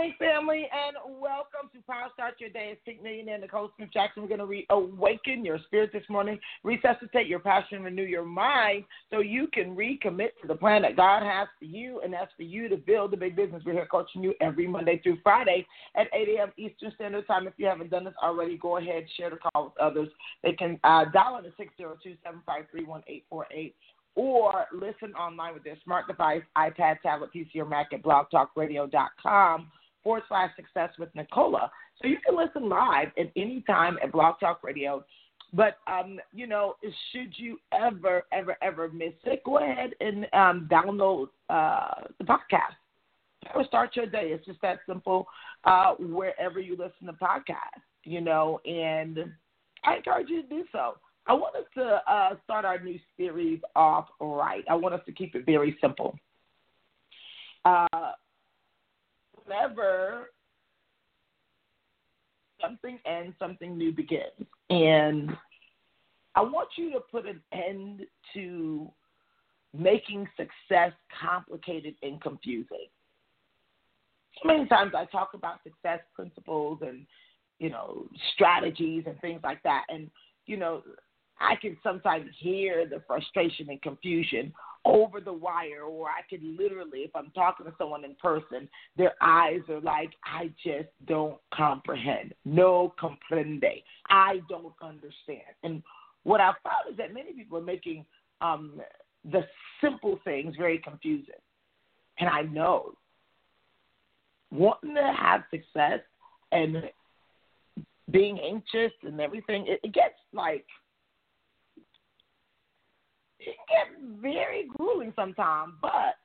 Morning, family, and welcome to Power Start Your Day. It's Pink Millionaire Nicole Smith Jackson. We're going to reawaken your spirit this morning, resuscitate your passion, renew your mind so you can recommit to the plan that God has for you, and that's for you to build the big business. We're here coaching you every Monday through Friday at 8 a.m. Eastern Standard Time. If you haven't done this already, go ahead, share the call with others. They can uh, dial in at 602 753 1848 or listen online with their smart device, iPad, tablet, PC, or Mac at blogtalkradio.com forward slash success with Nicole. So you can listen live at any time at Blog Talk Radio. But, um, you know, should you ever, ever, ever miss it, go ahead and um, download uh, the podcast. That will start your day. It's just that simple uh, wherever you listen to podcasts, you know, and I encourage you to do so. I want us to uh, start our new series off right. I want us to keep it very simple. Uh, whenever something ends, something new begins. And I want you to put an end to making success complicated and confusing. So many times I talk about success principles and, you know, strategies and things like that. And, you know, I can sometimes hear the frustration and confusion over the wire, or I can literally, if I'm talking to someone in person, their eyes are like, I just don't comprehend. No comprende. I don't understand. And what I've found is that many people are making um, the simple things very confusing. And I know wanting to have success and being anxious and everything, it, it gets like it gets very grueling sometimes, but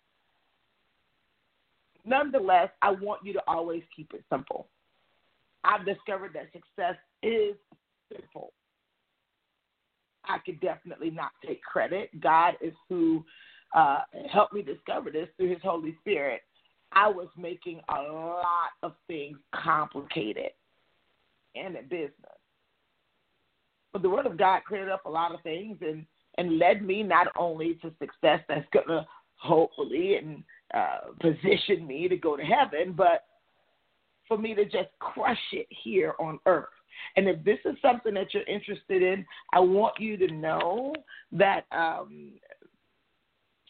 nonetheless, I want you to always keep it simple. I've discovered that success is simple. I could definitely not take credit. God is who uh, helped me discover this through His Holy Spirit. I was making a lot of things complicated and in business. But the Word of God cleared up a lot of things, and and led me not only to success that's going to hopefully and uh, position me to go to heaven, but for me to just crush it here on earth. And if this is something that you're interested in, I want you to know that um,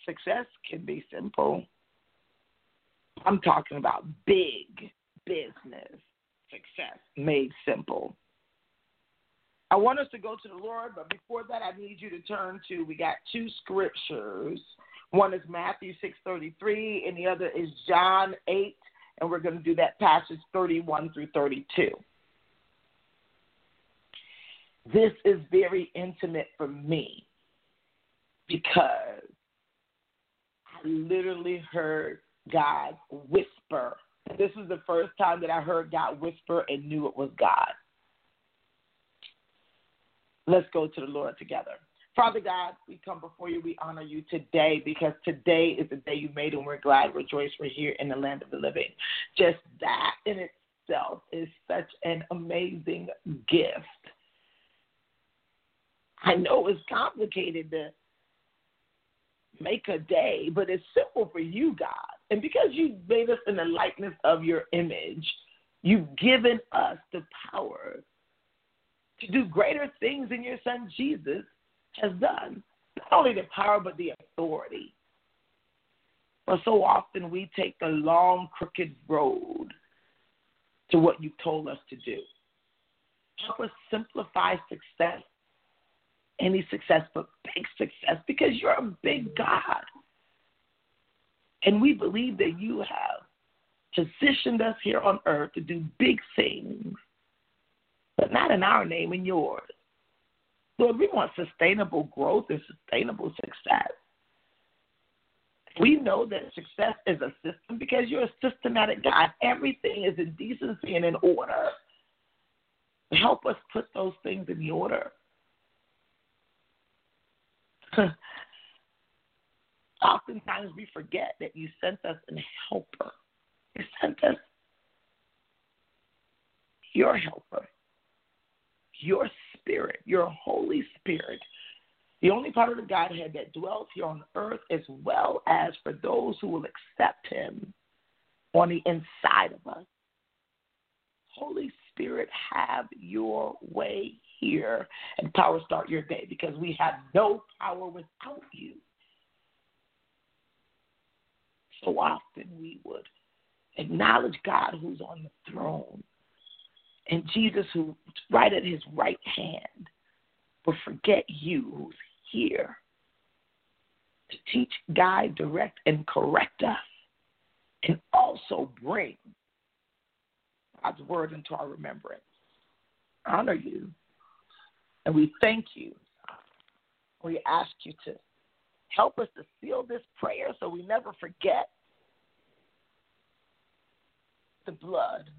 success can be simple. I'm talking about big business success made simple. I want us to go to the Lord, but before that, I need you to turn to. We got two scriptures. One is Matthew six thirty three, and the other is John eight, and we're going to do that passage thirty one through thirty two. This is very intimate for me because I literally heard God whisper. This was the first time that I heard God whisper and knew it was God. Let's go to the Lord together. Father God, we come before you. We honor you today because today is the day you made, and we're glad, rejoice, we're here in the land of the living. Just that in itself is such an amazing gift. I know it's complicated to make a day, but it's simple for you, God. And because you made us in the likeness of your image, you've given us the power to do greater things than your son Jesus has done. Not only the power, but the authority. But so often we take the long, crooked road to what you've told us to do. Help us simplify success, any success, but big success, because you're a big God. And we believe that you have positioned us here on earth to do big things but not in our name, and yours. Lord, we want sustainable growth and sustainable success. We know that success is a system because you're a systematic God. Everything is in decency and in order. Help us put those things in order. Oftentimes we forget that you sent us a helper. You sent us your helper, your spirit, your Holy Spirit, the only part of the Godhead that dwells here on earth, as well as for those who will accept Him on the inside of us. Holy Spirit, have your way here and power start your day because we have no power without you. So often we would acknowledge God who's on the throne and Jesus who's right at his right hand will forget you who's here to teach, guide, direct, and correct us, and also bring God's word into our remembrance. Honor you, and we thank you. We ask you to help us to seal this prayer so we never forget the blood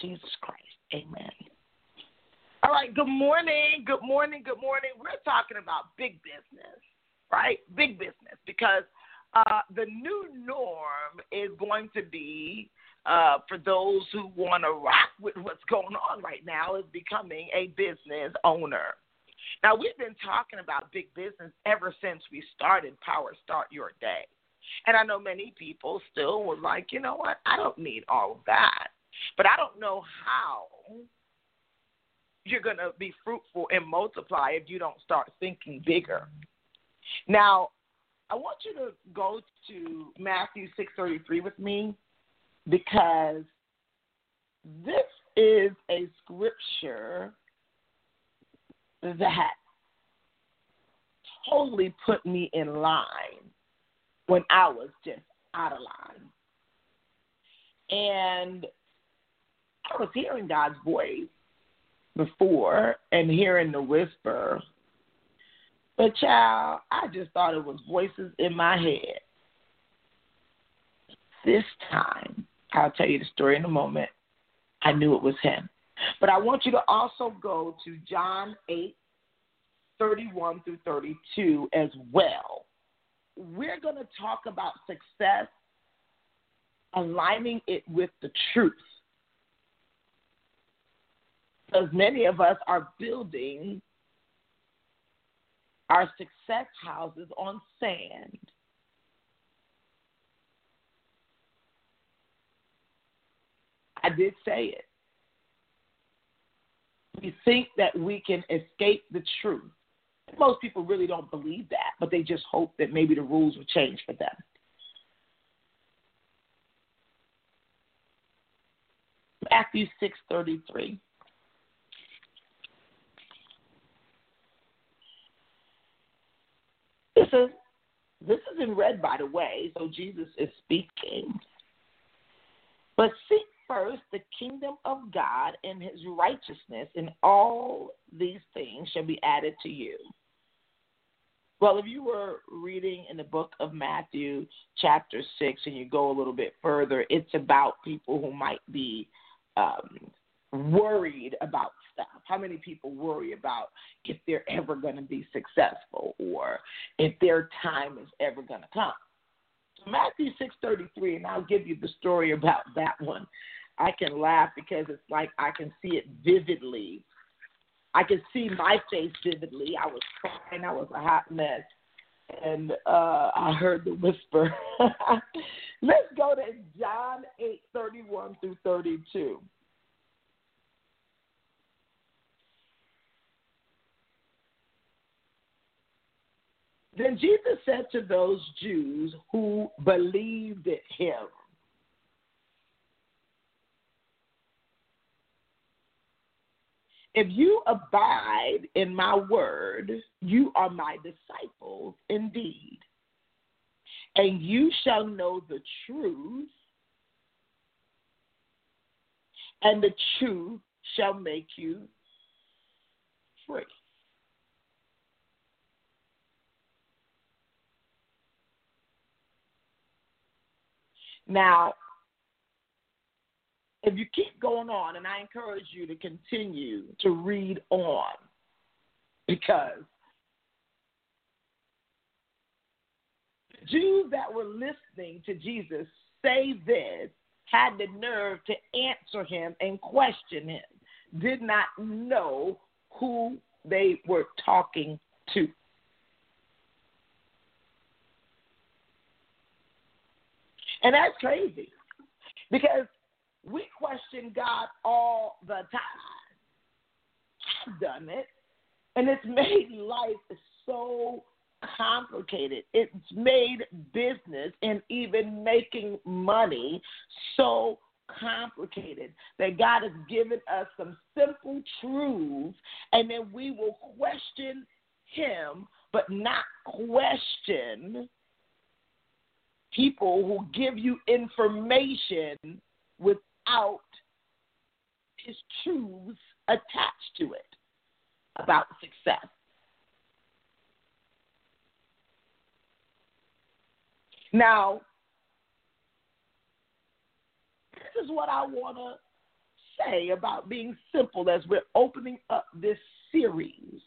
Jesus Christ. Amen. All right, good morning, good morning, good morning. We're talking about big business, right? Big business, because uh, the new norm is going to be uh, for those who want to rock with what's going on right now is becoming a business owner. Now, we've been talking about big business ever since we started Power Start Your Day. And I know many people still were like, you know what, I don't need all of that. But I don't know how you're going to be fruitful and multiply if you don't start thinking bigger. Now, I want you to go to Matthew 6:33 with me because this is a scripture that totally put me in line when I was just out of line. And I was hearing God's voice before and hearing the whisper. But, child, I just thought it was voices in my head. This time, I'll tell you the story in a moment. I knew it was him. But I want you to also go to John 8, 31 through 32 as well. We're going to talk about success, aligning it with the truth because many of us are building our success houses on sand. I did say it. We think that we can escape the truth. Most people really don't believe that, but they just hope that maybe the rules will change for them. Matthew 6:33 This is this is in red, by the way, so Jesus is speaking. But seek first the kingdom of God and his righteousness, and all these things shall be added to you. Well, if you were reading in the book of Matthew, chapter 6, and you go a little bit further, it's about people who might be um, worried about How many people worry about if they're ever going to be successful or if their time is ever going to come? So Matthew 6:33 and I'll give you the story about that one. I can laugh because it's like I can see it vividly. I can see my face vividly. I was crying. I was a hot mess. And uh, I heard the whisper. Let's go to John 8, 31 through 32. Then Jesus said to those Jews who believed in him, If you abide in my word, you are my disciples indeed. And you shall know the truth, and the truth shall make you free. Now, if you keep going on, and I encourage you to continue to read on because the Jews that were listening to Jesus say this had the nerve to answer him and question him, did not know who they were talking to. And that's crazy because we question God all the time. I've done it, and it's made life so complicated. It's made business and even making money so complicated that God has given us some simple truths, and then we will question Him, but not question people who give you information without His truths attached to it about success. Now, this is what I want to say about being simple as we're opening up this series.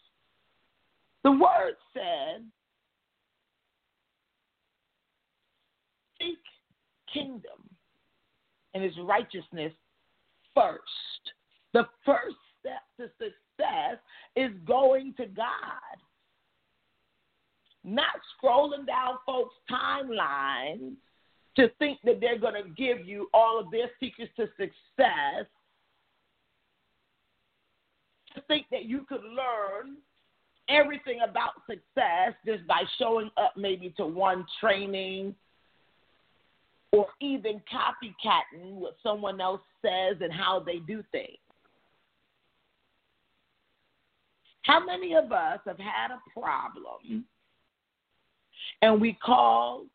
The word said, Seek kingdom and his righteousness first. The first step to success is going to God. Not scrolling down folks' timelines to think that they're going to give you all of their secrets to success, to think that you could learn everything about success just by showing up maybe to one training or even copycatting what someone else says and how they do things. How many of us have had a problem and we called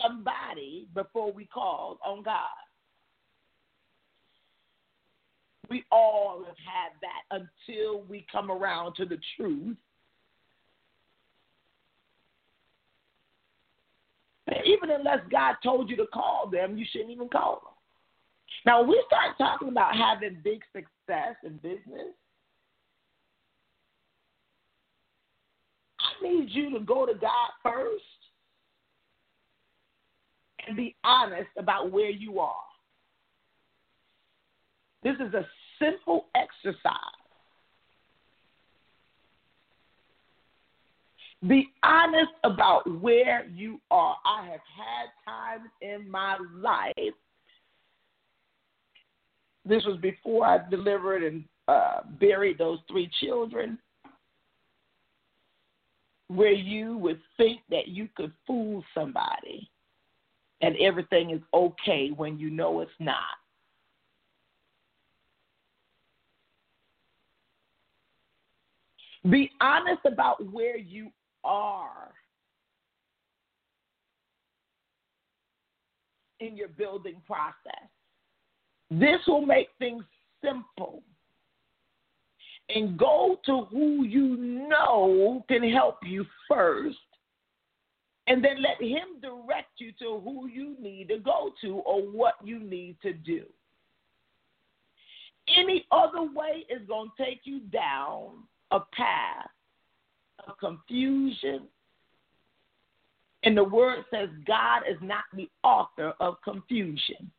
somebody before we called on God. We all have had that until we come around to the truth. Even unless God told you to call them, you shouldn't even call them. Now, when we start talking about having big success in business, I need you to go to God first and be honest about where you are. This is a simple exercise. Be honest about where you are. I have had times in my life. This was before I delivered and uh, buried those three children where you would think that you could fool somebody and everything is okay when you know it's not. Be honest about where you are in your building process. This will make things simple and go to who you know can help you first, and then let Him direct you to who you need to go to or what you need to do. Any other way is going to take you down a path of confusion. And the word says God is not the author of confusion.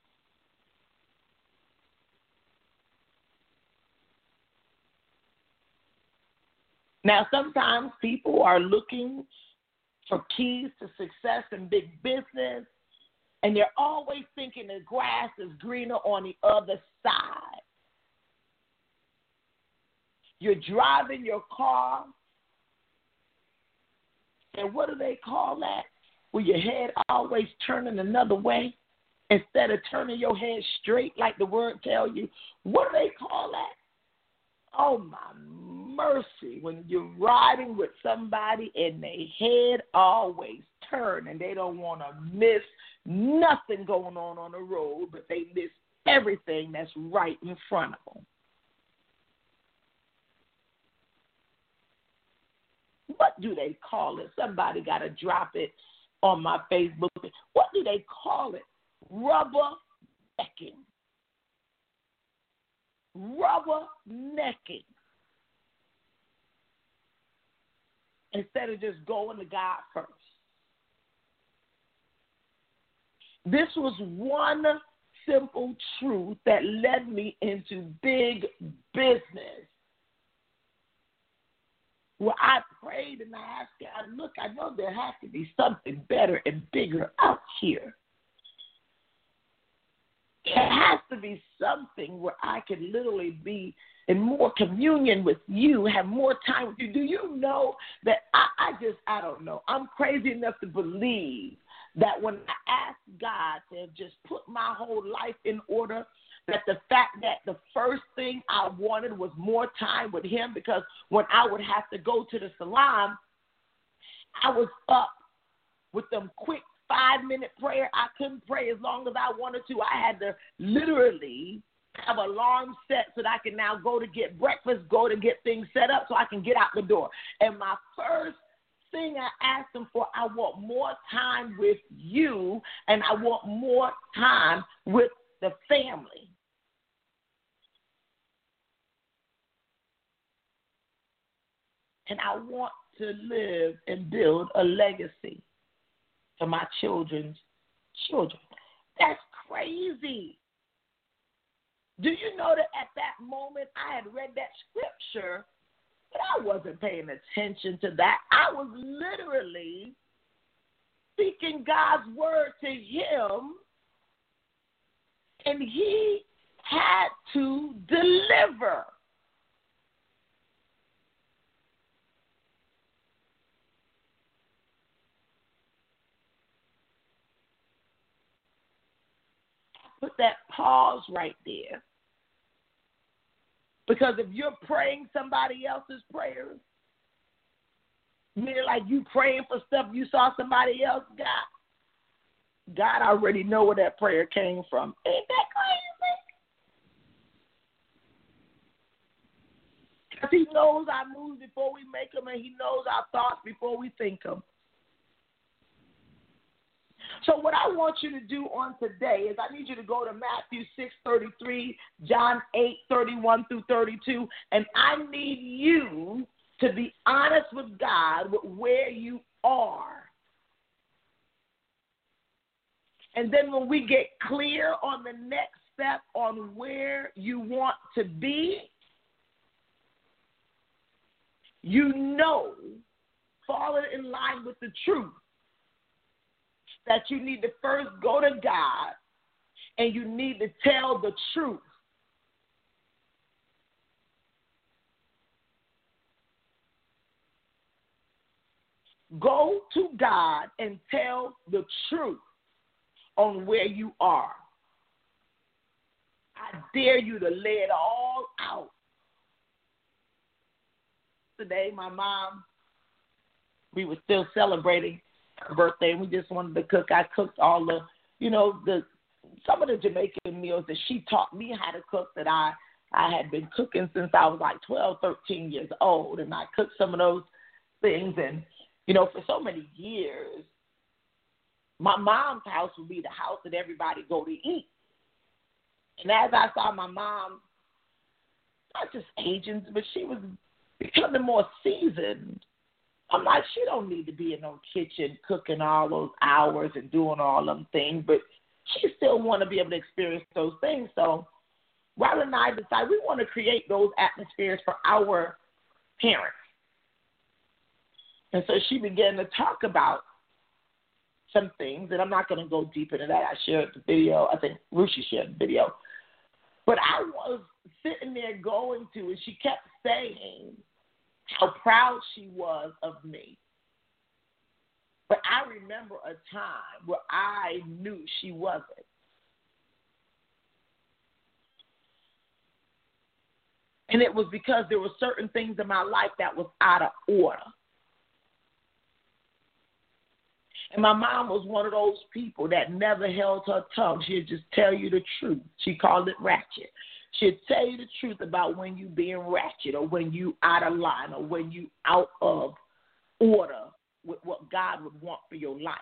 Now, sometimes people are looking for keys to success in big business, and they're always thinking the grass is greener on the other side. You're driving your car, and what do they call that? With your head always turning another way instead of turning your head straight like the word tells you. What do they call that? Oh my mercy when you're riding with somebody and their head always turn and they don't want to miss nothing going on on the road, but they miss everything that's right in front of them. What do they call it? Somebody got to drop it on my Facebook. What do they call it rubber necking. Rubber necking. Instead of just going to God first. This was one simple truth that led me into big business. Where I prayed and I asked God, look, I know there has to be something better and bigger out here. There has to be something where I can literally be in more communion with you, have more time with you. Do you know that I, I just, I don't know. I'm crazy enough to believe that when I asked God to just put my whole life in order, that the fact that the first thing I wanted was more time with Him because when I would have to go to the salon, I was up with them quick five minute prayer. I couldn't pray as long as I wanted to. I had to literally have alarm set so that I can now go to get breakfast, go to get things set up so I can get out the door. And my first thing I asked him for, I want more time with you and I want more time with the family. And I want to live and build a legacy to my children's children. That's crazy. Do you know that at that moment I had read that scripture but I wasn't paying attention to that. I was literally speaking God's word to him, and he had to deliver. Put that pause right there. Because if you're praying somebody else's prayers, meaning like you praying for stuff you saw somebody else got, God already know where that prayer came from. Ain't that crazy? Because He knows our moves before we make them, and He knows our thoughts before we think them. So what I want you to do on today is I need you to go to Matthew 6:33, John 8:31 through 32, and I need you to be honest with God with where you are. And then when we get clear on the next step on where you want to be, you know, falling in line with the truth that you need to first go to God and you need to tell the truth. Go to God and tell the truth on where you are. I dare you to lay it all out. Today, my mom, we were still celebrating birthday, and we just wanted to cook. I cooked all the, you know, the some of the Jamaican meals that she taught me how to cook that I I had been cooking since I was like 12, 13 years old, and I cooked some of those things. And you know, for so many years, my mom's house would be the house that everybody go to eat. And as I saw my mom, not just aging, but she was becoming more seasoned I'm like, she don't need to be in no kitchen cooking all those hours and doing all them things, but she still want to be able to experience those things. So Rylan and I decided we want to create those atmospheres for our parents. And so she began to talk about some things, and I'm not going to go deep into that. I shared the video. I think Rushi shared the video. But I was sitting there going to, and she kept saying, how proud she was of me. But I remember a time where I knew she wasn't. And it was because there were certain things in my life that was out of order. And my mom was one of those people that never held her tongue. She'd just tell you the truth. She called it ratchet should tell you the truth about when you being ratchet or when you out of line or when you out of order with what God would want for your life.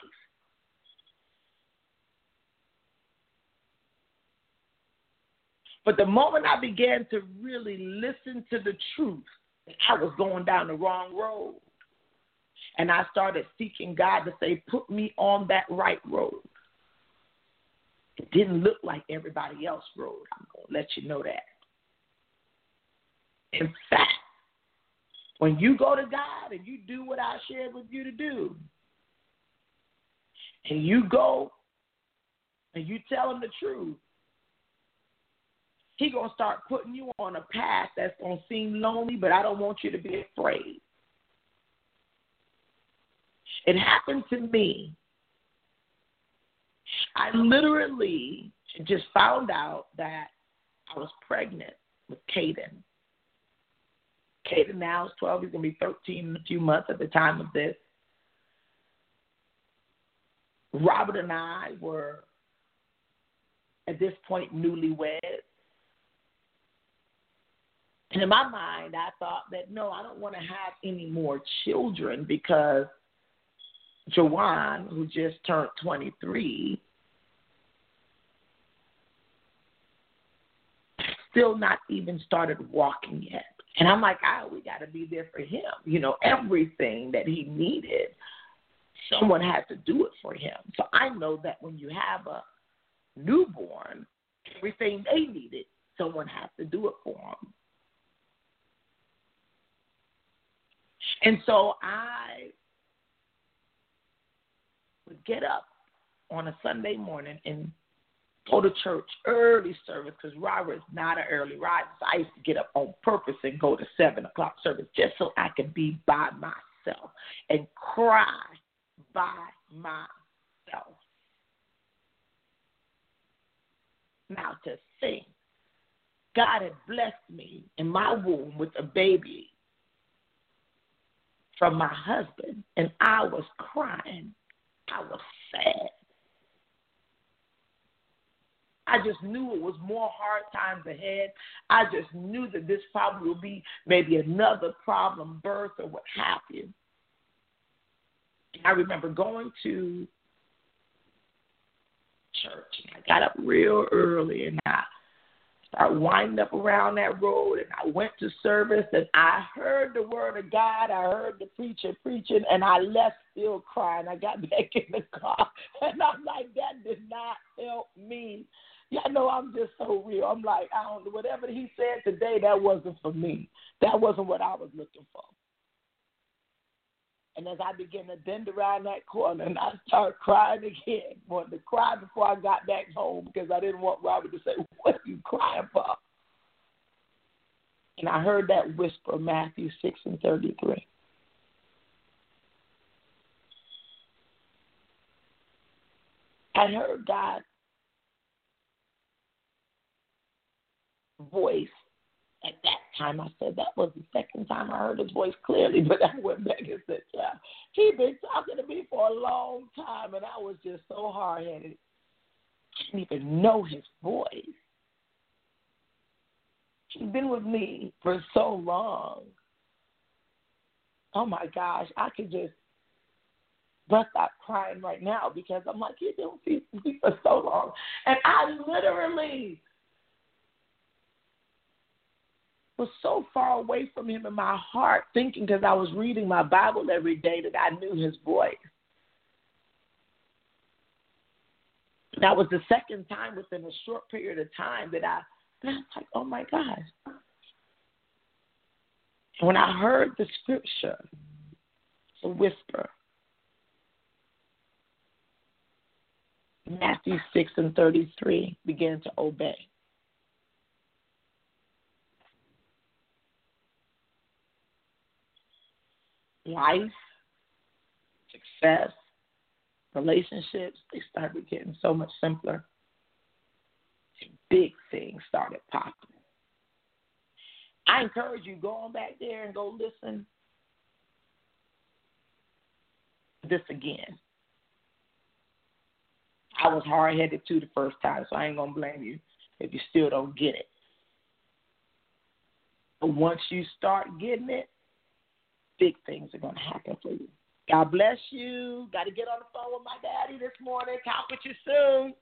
But the moment I began to really listen to the truth, I was going down the wrong road. And I started seeking God to say, put me on that right road. It didn't look like everybody else road. I'm going to let you know that. In fact, when you go to God and you do what I shared with you to do, and you go and you tell him the truth, he gonna start putting you on a path that's gonna seem lonely, but I don't want you to be afraid. It happened to me. I literally just found out that I was pregnant with Caden. Caden now is 12. He's going to be 13 in a few months at the time of this. Robert and I were, at this point, newlyweds. And in my mind, I thought that no, I don't want to have any more children because Jawan, who just turned 23, still not even started walking yet. And I'm like, oh, we got to be there for him. You know, everything that he needed, someone had to do it for him. So I know that when you have a newborn, everything they needed, someone has to do it for them. And so I would get up on a Sunday morning and go to church early service because Robert is not an early riser. So I used to get up on purpose and go to seven o'clock service just so I could be by myself and cry by myself. Now to think, God had blessed me in my womb with a baby from my husband, and I was crying. I was sad. I just knew it was more hard times ahead. I just knew that this probably would be maybe another problem, birth or what have you. I remember going to church and I got up real early and I started winding up around that road and I went to service and I heard the word of God. I heard the preacher preaching and I left still crying. I got back in the car and I'm like, that did not help me. Yeah, know I'm just so real. I'm like, I don't know. whatever he said today, that wasn't for me. That wasn't what I was looking for. And as I began to bend around that corner and I started crying again, wanted to cry before I got back home because I didn't want Robert to say, What are you crying for? And I heard that whisper, Matthew 6 and 33. I heard God voice at that time. I said that was the second time I heard his voice clearly, but I went back and said, yeah, he'd been talking to me for a long time, and I was just so hard headed. I didn't even know his voice. He's been with me for so long. Oh my gosh, I could just bust out crying right now because I'm like, you've been with me for so long. And I literally was so far away from him in my heart, thinking because I was reading my Bible every day that I knew his voice. That was the second time within a short period of time that I, that I was like, oh my gosh. when I heard the scripture, the whisper. Matthew 6 and 33 began to obey. Life, success, relationships, they started getting so much simpler. Big things started popping. I encourage you, go on back there and go listen this again. I was hard headed too the first time, so I ain't gonna blame you if you still don't get it. But once you start getting it, big things are going to happen for you. God bless you. Got to get on the phone with my daddy this morning. Talk with you soon.